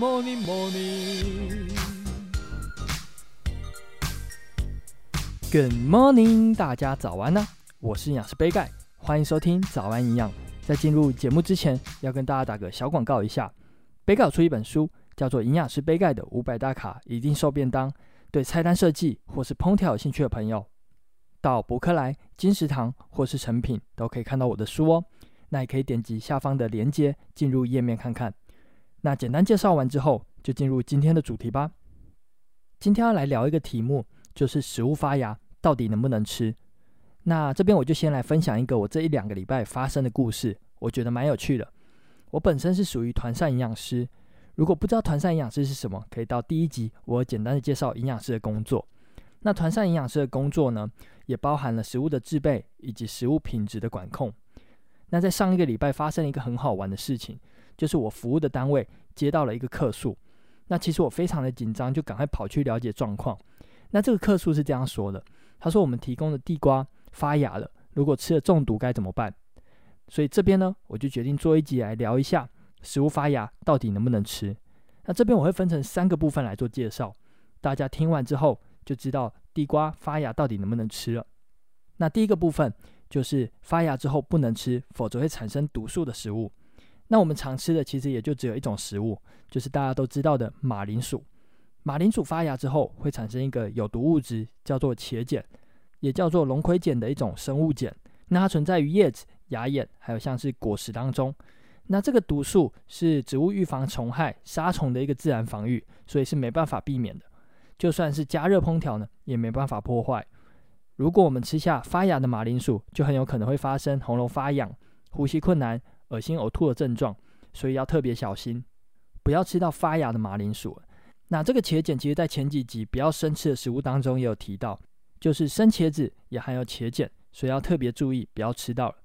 morning, morning. Good morning，大家早安呢、我是营养师杯盖，欢迎收听早安营养。在进入节目之前，要跟大家打个小广告一下。杯盖出一本书，叫做《营养师杯盖的五百大卡一定瘦便当》。对菜单设计或是烹调有兴趣的朋友，到博客来、金石堂或是诚品都可以看到我的书哦。那也可以点击下方的链接进入页面看看。那简单介绍完之后，就进入今天的主题吧。今天要来聊一个题目，就是食物发芽到底能不能吃？那这边我就先来分享一个我这一两个礼拜发生的故事，我觉得蛮有趣的。我本身是属于团膳营养师，如果不知道团膳营养师是什么，可以到第一集我简单的介绍营养师的工作。那团膳营养师的工作呢，也包含了食物的制备以及食物品质的管控。那在上一个礼拜发生了一个很好玩的事情，就是我服务的单位接到了一个客诉。那其实我非常的紧张，就赶快跑去了解状况。那这个客诉是这样说的：他说我们提供的地瓜发芽了，如果吃了中毒该怎么办？所以这边呢，我就决定做一集来聊一下食物发芽到底能不能吃。那这边我会分成三个部分来做介绍，大家听完之后就知道地瓜发芽到底能不能吃了。那第一个部分。就是发芽之后不能吃，否则会产生毒素的食物。那我们常吃的其实也就只有一种食物，就是大家都知道的马铃薯。马铃薯发芽之后会产生一个有毒物质，叫做茄碱，也叫做龙葵碱的一种生物碱。那它存在于叶子、芽眼，还有像是果实当中。那这个毒素是植物预防虫害、杀虫的一个自然防御，所以是没办法避免的。就算是加热烹调呢，也没办法破坏。如果我们吃下发芽的马铃薯，就很有可能会发生喉咙发痒、呼吸困难、恶心呕吐的症状，所以要特别小心，不要吃到发芽的马铃薯。那这个茄碱其实在前几集不要生吃的食物当中也有提到，就是生茄子也含有茄碱，所以要特别注意不要吃到了。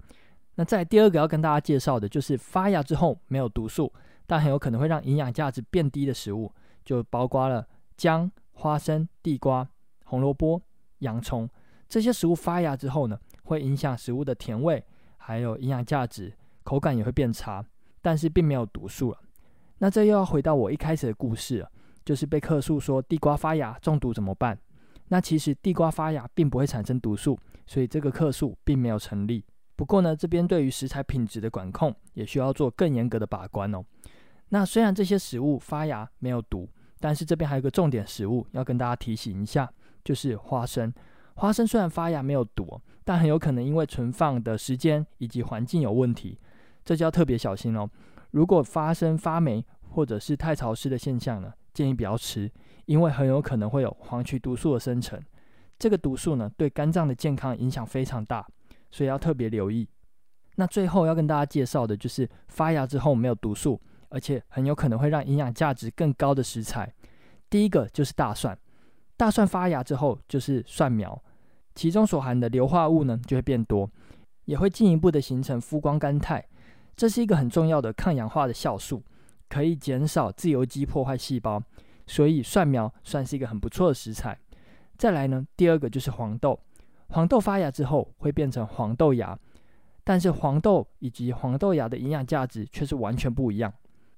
那在第二个要跟大家介绍的就是发芽之后没有毒素，但很有可能会让营养价值变低的食物，就包括了姜、花生、地瓜、红萝卜、洋葱。这些食物发芽之后呢，会影响食物的甜味，还有营养价值，口感也会变差，但是并没有毒素了。那这又要回到我一开始的故事了，就是被客诉说地瓜发芽中毒怎么办？那其实地瓜发芽并不会产生毒素，所以这个客诉并没有成立。不过呢，这边对于食材品质的管控也需要做更严格的把关哦。那虽然这些食物发芽没有毒，但是这边还有一个重点食物要跟大家提醒一下，就是花生。花生虽然发芽没有毒，但很有可能因为存放的时间以及环境有问题，这就要特别小心哦。如果发生发霉或者是太潮湿的现象呢，建议不要吃，因为很有可能会有黄曲毒素的生成。这个毒素呢，对肝脏的健康影响非常大，所以要特别留意。那最后要跟大家介绍的就是发芽之后没有毒素，而且很有可能会让营养价值更高的食材。第一个就是大蒜。大蒜发芽之后就是蒜苗，其中所含的硫化物呢就会变多，也会进一步的形成肤光甘肽，这是一个很重要的抗氧化的酵素，可以减少自由基破坏细胞，所以蒜苗算是一个很不错的食材。再来呢，第二个就是黄豆，黄豆发芽之后会变成黄豆芽，但是黄豆以及黄豆芽的营养价值却是完全不一样。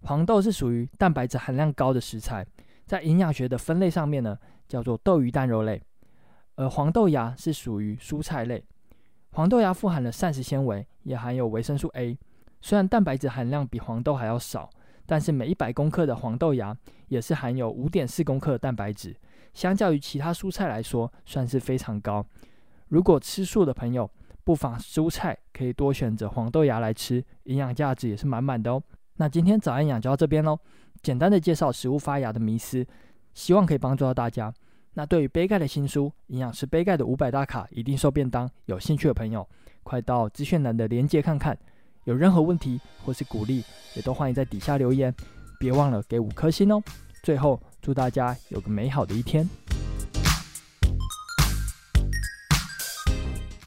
黄豆是属于蛋白质含量高的食材，在营养学的分类上面呢，叫做豆鱼蛋肉类，而黄豆芽是属于蔬菜类。黄豆芽富含了膳食纤维，也含有维生素 A。虽然蛋白质含量比黄豆还要少，但是每一百公克的黄豆芽也是含有五点四公克的蛋白质，相较于其他蔬菜来说，算是非常高。如果吃素的朋友，不妨蔬菜可以多选择黄豆芽来吃，营养价值也是满满的哦。那今天早安养就到这边喽，简单的介绍食物发芽的迷思。希望可以帮助到大家。那对于杯盖的新书《营养师杯盖的五百大卡一定瘦便当》，有兴趣的朋友，快到资讯栏的链接看看。有任何问题或是鼓励，也都欢迎在底下留言。别忘了给五颗星哦。最后，祝大家有个美好的一天。